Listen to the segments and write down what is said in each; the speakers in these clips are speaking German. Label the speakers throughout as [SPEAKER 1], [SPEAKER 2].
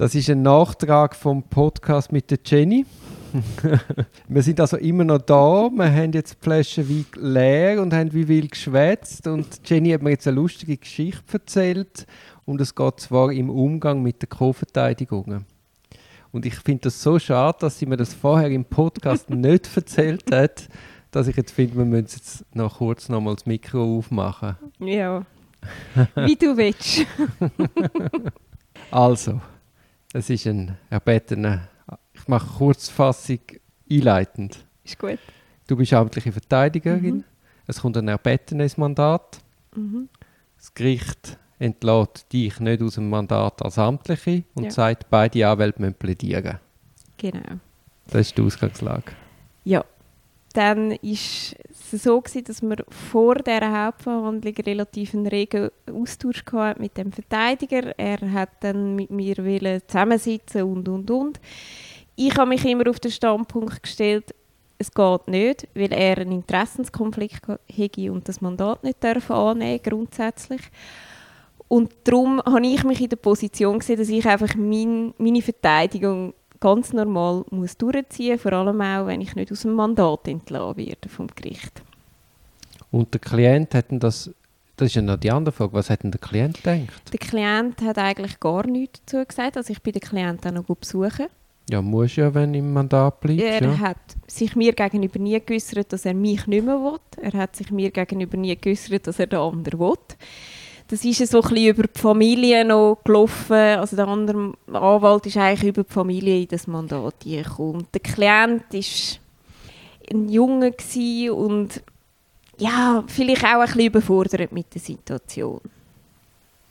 [SPEAKER 1] Das ist ein Nachtrag vom Podcast mit der Jenny. wir sind also immer noch da. Wir haben jetzt die Flasche Wein leer und haben wie wild geschwätzt. Und Jenny hat mir jetzt eine lustige Geschichte erzählt. Und es geht zwar im Umgang mit den Co-Verteidigungen. Und ich finde das so schade, dass sie mir das vorher im Podcast nicht erzählt hat, dass ich jetzt finde, wir müssen jetzt noch kurz nochmal das Mikro aufmachen.
[SPEAKER 2] Ja, wie du willst.
[SPEAKER 1] also, es ist ein erbetener, ich mache Kurzfassung einleitend.
[SPEAKER 2] Ist gut.
[SPEAKER 1] Du bist amtliche Verteidigerin. Mhm. Es kommt ein erbetenes Mandat. Mhm. Das Gericht entlässt dich nicht aus dem Mandat als Amtliche und ja. sagt, beide Anwälte müssen plädieren.
[SPEAKER 2] Genau.
[SPEAKER 1] Das ist die Ausgangslage.
[SPEAKER 2] Ja. Dann war es so, gewesen, dass wir vor dieser Hauptverhandlung relativ einen regen Austausch mit dem Verteidiger. Er hat dann mit mir zusammensitzen und, und, und. Ich habe mich immer auf den Standpunkt gestellt, es geht nicht, weil er einen Interessenskonflikt hätte und das Mandat nicht annehmen grundsätzlich. Und darum habe ich mich in der Position gesehen, dass ich einfach mein, meine Verteidigung ganz normal muss durchziehen muss, vor allem auch, wenn ich nicht aus dem Mandat entlassen werde vom Gericht.
[SPEAKER 1] Und der Klient hat das, das ist ja noch die andere Frage, was hat denn der Klient gedacht?
[SPEAKER 2] Der Klient hat eigentlich gar nichts dazu gesagt, also ich bin den Klient auch noch besuchen.
[SPEAKER 1] Ja, muss ja, wenn im Mandat bleibt.
[SPEAKER 2] Er
[SPEAKER 1] ja.
[SPEAKER 2] hat sich mir gegenüber nie geäußert, dass er mich nicht mehr will. Er hat sich mir gegenüber nie geäußert, dass er den anderen will. Das ist so ein über die Familie noch gelaufen. Also der andere Anwalt ist eigentlich über die Familie in das Mandat gekommen. Der Klient war ein Junge und ja, vielleicht auch ein bisschen überfordert mit der Situation.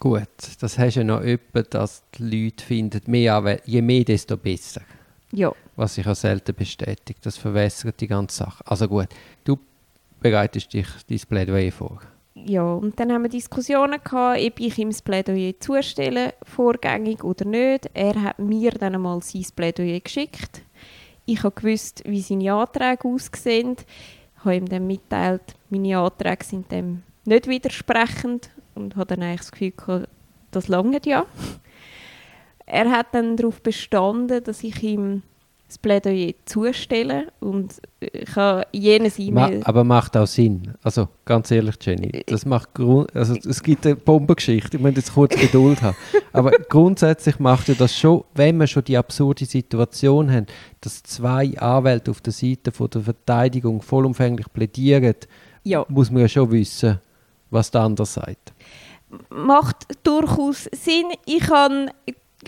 [SPEAKER 1] Gut, das hast du ja noch etwa, dass die Leute finden, mehr, je mehr, desto besser.
[SPEAKER 2] Ja.
[SPEAKER 1] Was sich auch selten bestätigt. Das verwässert die ganze Sache. Also gut, du bereitest dich dein Plädoyer vor.
[SPEAKER 2] Ja, und dann haben wir Diskussionen gehabt, ob ich ihm das Plädoyer zustelle, vorgängig oder nicht. Er hat mir dann einmal sein Plädoyer geschickt. Ich habe gewusst, wie seine Anträge aussehen habe ihm dann mitteilt, meine Anträge sind dem nicht widersprechend und habe dann eigentlich das Gefühl gehabt, das lange ja. Er hat dann darauf bestanden, dass ich ihm das Plädoyer zustelle und ich habe jenes E-Mail...
[SPEAKER 1] Ma aber macht auch Sinn. Also ganz ehrlich, Jenny, das macht Grund also es gibt eine Bombengeschichte, ich muss jetzt kurz Geduld haben. Aber grundsätzlich macht ja das schon, wenn wir schon die absurde Situation haben, dass zwei Anwälte auf der Seite von der Verteidigung vollumfänglich plädieren, ja. muss man ja schon wissen, was der andere sagt.
[SPEAKER 2] Macht durchaus Sinn. Ich habe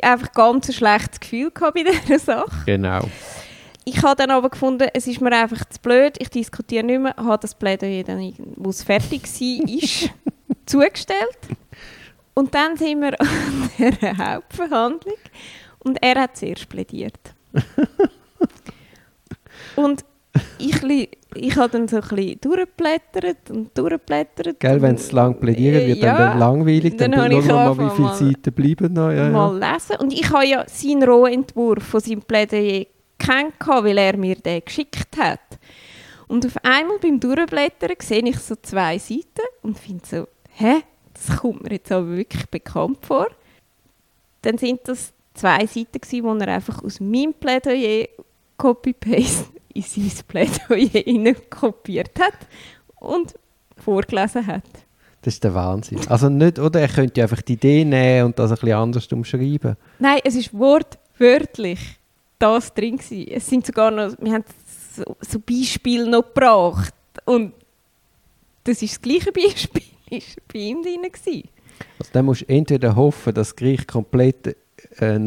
[SPEAKER 2] einfach ganz ein schlechtes Gefühl gehabt bei dieser Sache.
[SPEAKER 1] Genau.
[SPEAKER 2] Ich habe dann aber gefunden, es ist mir einfach zu blöd, ich diskutiere nicht mehr, habe das Plädoyer dann, wo es fertig war, zugestellt. Und dann sind wir an der Hauptverhandlung und er hat zuerst plädiert. und ich, ich habe dann so ein bisschen durchgeblättert und durchgeblättert.
[SPEAKER 1] Gell, wenn es lang plädieren wird, ja, dann langweilig. Dann, dann schauen wir mal, wie viele Seiten bleiben noch. Ja,
[SPEAKER 2] mal ja. lesen. Und ich habe ja seinen Rohentwurf von seinem Plädoyer kennt, weil er mir den geschickt hat. Und auf einmal beim Durchblättern sehe ich so zwei Seiten und finde so, hä, das kommt mir jetzt aber wirklich bekannt vor. Dann sind das zwei Seiten wo er einfach aus meinem Plädoyer Copy-Paste in sein Plädoyer kopiert hat und vorgelesen hat.
[SPEAKER 1] Das ist der Wahnsinn. Also nicht, oder? Er könnte einfach die Idee nehmen und das ein bisschen anders umschreiben.
[SPEAKER 2] Nein, es ist wortwörtlich das drin gewesen. Es sind sogar noch, wir haben so, so Beispiele noch gebracht und das ist das gleiche Beispiel, ist bei ihm drin gewesen.
[SPEAKER 1] Also dann musst du entweder hoffen, dass das Gericht komplett äh,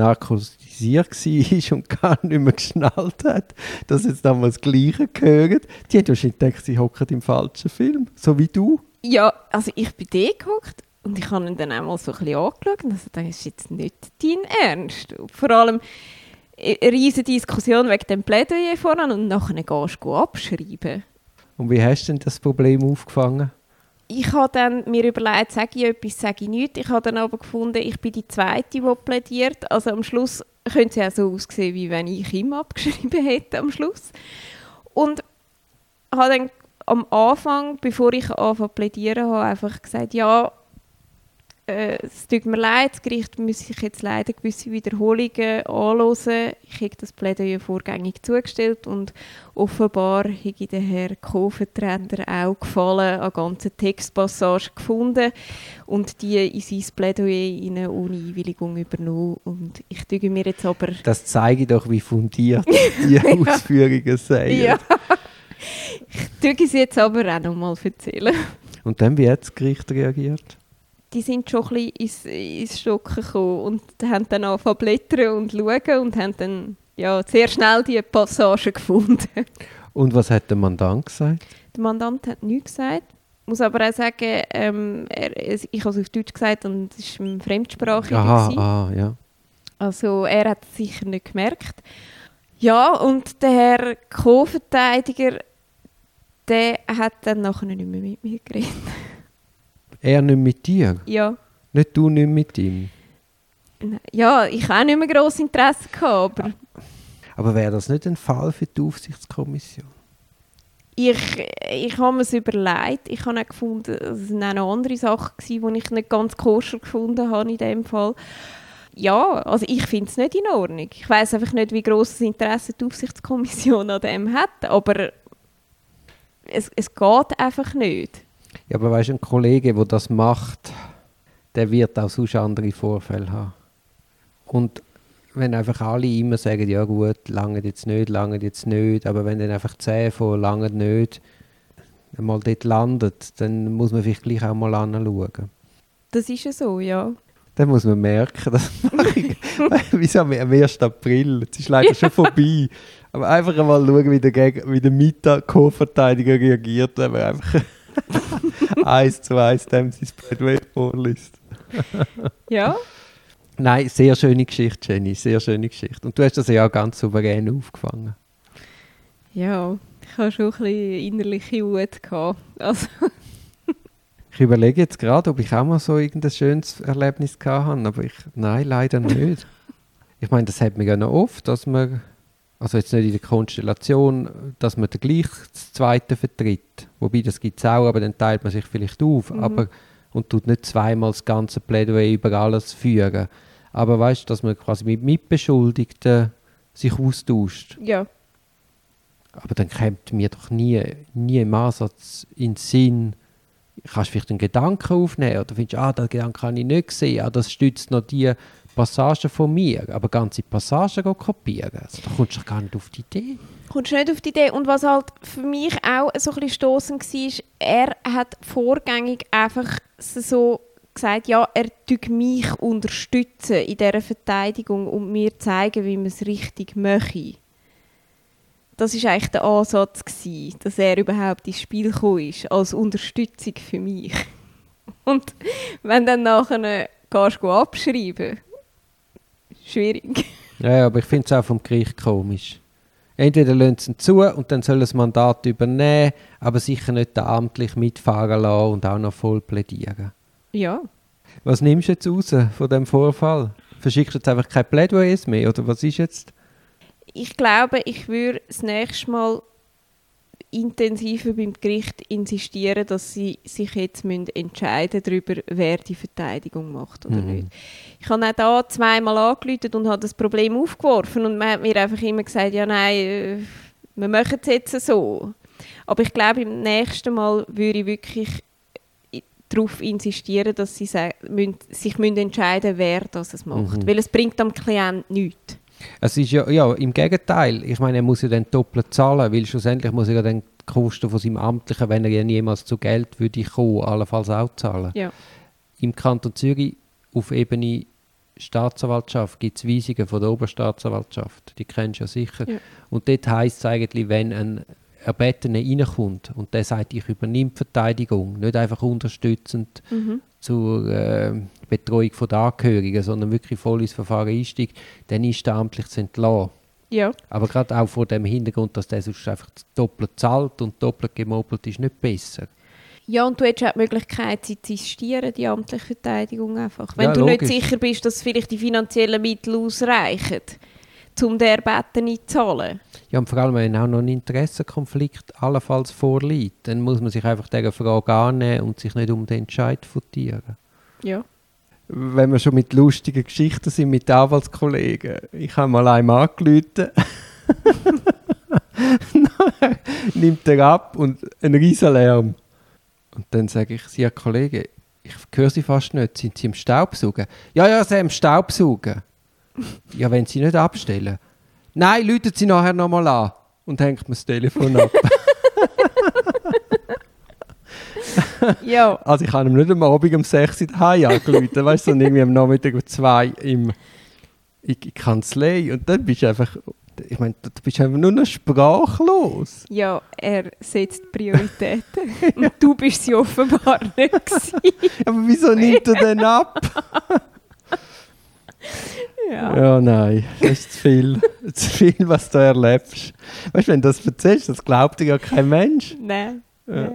[SPEAKER 1] narkotisiert war und gar nicht mehr geschnallt hat, dass jetzt damals das Gleiche gehört. Die hat wahrscheinlich gedacht, sie hocken im falschen Film, so wie du.
[SPEAKER 2] Ja, also ich bin da gehockt und ich habe ihn dann einmal so ein bisschen angeschaut und also, das ist jetzt nicht dein Ernst. Und vor allem eine riesige Diskussion wegen dem Plädoyer voran und nachher gehst du abschreiben.
[SPEAKER 1] Und wie hast du denn das Problem aufgefangen?
[SPEAKER 2] Ich habe dann mir überlegt, sage ich etwas, sage ich nichts. Ich habe dann aber gefunden, ich bin die Zweite, die plädiert. Also am Schluss könnte es ja so aussehen, wie wenn ich ihm abgeschrieben hätte am Schluss. Und habe dann am Anfang, bevor ich anfangen zu plädieren, habe einfach gesagt, ja, äh, es tut mir leid, das Gericht muss ich jetzt leider gewisse Wiederholungen anhören. Ich habe das Plädoyer vorgängig zugestellt und offenbar habe der Herr Co-Vertreter auch gefallen an ganzen Textpassagen gefunden und die in sein Plädoyer ohne Einwilligung übernommen. Und ich tue mir jetzt aber...
[SPEAKER 1] Das zeige doch, wie fundiert die Ausführungen sind. Ja.
[SPEAKER 2] Ich tue es jetzt aber auch noch mal erzählen.
[SPEAKER 1] Und dann, wie hat das Gericht reagiert?
[SPEAKER 2] Die sind schon ein bisschen ins, ins Stocken gekommen und haben dann angefangen zu blättern und schauen und haben dann ja, sehr schnell die Passagen gefunden.
[SPEAKER 1] Und was hat der Mandant gesagt?
[SPEAKER 2] Der Mandant hat nichts gesagt. Ich muss aber auch sagen, ähm, er, ich habe es auf Deutsch gesagt und es war fremdsprachig.
[SPEAKER 1] Aha, ah, ja.
[SPEAKER 2] Also er hat es sicher nicht gemerkt. Ja, und der Herr Co-Verteidiger, der hat dann nachher nicht mehr mit mir geredet.
[SPEAKER 1] Er nicht mit dir?
[SPEAKER 2] Ja.
[SPEAKER 1] Nicht du nicht mit ihm?
[SPEAKER 2] Ja, ich habe nicht mehr grosses Interesse gehabt, aber...
[SPEAKER 1] Aber wäre das nicht ein Fall für die Aufsichtskommission?
[SPEAKER 2] Ich, ich habe mir es überlegt. Ich habe auch gefunden, es waren auch andere Sachen, gewesen, die ich nicht ganz koscher gefunden habe in dem Fall. Ja, also ich finde es nicht in Ordnung. Ich weiß einfach nicht, wie grosses Interesse die Aufsichtskommission an dem hat, aber es, es geht einfach nicht.
[SPEAKER 1] Ja, aber weißt du, ein Kollege, der das macht, der wird auch sonst andere Vorfälle haben. Und wenn einfach alle immer sagen, ja gut, lange jetzt nicht, lange jetzt nicht, aber wenn dann einfach zehn von lange nicht mal dort landet, dann muss man vielleicht gleich auch mal anschauen.
[SPEAKER 2] Das ist ja so, ja.
[SPEAKER 1] Dann muss man merken, dass ich, wieso am 1. April, jetzt ist leider ja. schon vorbei, aber einfach mal schauen, wie der, wie der Mieter-Co-Verteidiger reagiert, wenn man einfach eins zu eins dem sein Plädoyer vorliest.
[SPEAKER 2] ja.
[SPEAKER 1] Nein, sehr schöne Geschichte, Jenny, sehr schöne Geschichte. Und du hast das ja auch ganz souverän aufgefangen.
[SPEAKER 2] Ja, ich habe schon ein bisschen innerliche Wut gehabt. Also.
[SPEAKER 1] ich überlege jetzt gerade, ob ich auch mal so irgendein schönes Erlebnis gehabt habe, aber ich, nein, leider nicht. ich meine, das hat man ja noch oft, dass man also jetzt nicht in der Konstellation, dass man gleich das Zweite vertritt. Wobei, das gibt es auch, aber dann teilt man sich vielleicht auf. Mhm. Aber, und tut nicht zweimal das ganze Plädoyer über alles führen. Aber weißt du, dass man quasi mit Mitbeschuldigten sich austauscht.
[SPEAKER 2] Ja.
[SPEAKER 1] Aber dann kommt mir doch nie, nie im Ansatz in den Sinn, kannst du vielleicht einen Gedanken aufnehmen oder findest, ah, den Gedanken habe ich nicht gesehen, ah, das stützt noch die Passagen von mir, aber ganze Passagen kopieren, also, da kommst du gar nicht auf die Idee.
[SPEAKER 2] Kommst du nicht auf die Idee. Und was halt für mich auch so ein bisschen stossend war, er hat vorgängig einfach so gesagt, ja, er tut mich unterstützen in dieser Verteidigung und mir zeigen, wie man es richtig möchte. Das war eigentlich der Ansatz, gewesen, dass er überhaupt ins Spiel gekommen ist, als Unterstützung für mich. Und wenn dann nachher gehst du abschreiben schwierig.
[SPEAKER 1] Ja, aber ich finde es auch vom Gericht komisch. Entweder lassen sie ihn zu und dann soll das Mandat übernehmen, aber sicher nicht amtlich mitfahren lassen und auch noch voll plädieren.
[SPEAKER 2] Ja.
[SPEAKER 1] Was nimmst du jetzt raus von dem Vorfall? Verschickst du jetzt einfach kein Plädoyer mehr oder was ist jetzt?
[SPEAKER 2] Ich glaube, ich würde das nächste Mal intensiver beim Gericht insistieren, dass sie sich jetzt müssen entscheiden darüber, wer die Verteidigung macht oder mhm. nicht. Ich habe auch da zweimal angerufen und habe das Problem aufgeworfen und man hat mir einfach immer gesagt, ja nein, äh, wir machen es jetzt so. Aber ich glaube, im nächsten Mal würde ich wirklich darauf insistieren, dass sie sich müssen entscheiden wer das macht. Mhm. Weil es bringt am Klient nichts.
[SPEAKER 1] Es ist ja, ja, im Gegenteil. Ich meine, er muss ja dann doppelt zahlen, weil schlussendlich muss er ja dann die Kosten von seinem Amtlichen, wenn er ja niemals zu Geld würde kommen, allenfalls auch zahlen.
[SPEAKER 2] Ja.
[SPEAKER 1] Im Kanton Zürich auf Ebene Staatsanwaltschaft gibt es Weisungen von der Oberstaatsanwaltschaft. Die kennst du ja sicher. Ja. Und dort heisst es eigentlich, wenn ein Erbetene reinkommt und der sagt, ich übernehme die Verteidigung, nicht einfach unterstützend mhm. zur äh, Betreuung der Angehörigen, sondern wirklich voll ins Verfahren einsteigt, dann ist der amtlich zu entlassen.
[SPEAKER 2] Ja.
[SPEAKER 1] Aber gerade auch vor dem Hintergrund, dass der sonst einfach doppelt zahlt und doppelt gemobbelt ist, nicht besser.
[SPEAKER 2] Ja, und du hättest auch die Möglichkeit, sie zu insistieren, die amtliche Verteidigung einfach. Wenn ja, du logisch. nicht sicher bist, dass vielleicht die finanziellen Mittel ausreichen, um den Erbeten nicht zu zahlen.
[SPEAKER 1] Ja, und vor allem, wenn auch noch ein Interessenkonflikt allenfalls vorliegt, dann muss man sich einfach dieser Frage annehmen und sich nicht um den Entscheid votieren.
[SPEAKER 2] Ja.
[SPEAKER 1] Wenn wir schon mit lustigen Geschichten sind mit Anwaltskollegen. Ich habe mal einem angerufen. nimmt er ab und ein riesen Lärm. Und dann sage ich, Sie, Kollege, ich höre Sie fast nicht. Sind Sie im Staubsaugen? Ja, ja, Sie im Staubsaugen. ja, wenn Sie nicht abstellen. Nein, läuten Sie nachher nochmal an. Und hängt mir das Telefon ab.
[SPEAKER 2] ja.
[SPEAKER 1] Also ich habe ihm nicht am Abend um 6 Uhr daheim angerufen, weißt du, sondern irgendwie am Nachmittag um 2 im, in die Kanzlei. Und dann bist du einfach, ich meine, du bist einfach nur noch sprachlos.
[SPEAKER 2] Ja, er setzt Prioritäten. Und du bist sie offenbar nicht.
[SPEAKER 1] Aber wieso nimmt er denn ab?
[SPEAKER 2] Ja.
[SPEAKER 1] Ja, nein, das ist zu viel. zu viel, was du erlebst. Weißt du, wenn du das erzählst, das glaubt dir ja kein Mensch.
[SPEAKER 2] Nein.
[SPEAKER 1] Ja.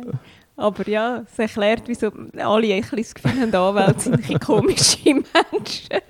[SPEAKER 2] Aber ja, es erklärt, wieso alle ein bisschen das Gefühl haben, die Anwälte sind ein komische Menschen.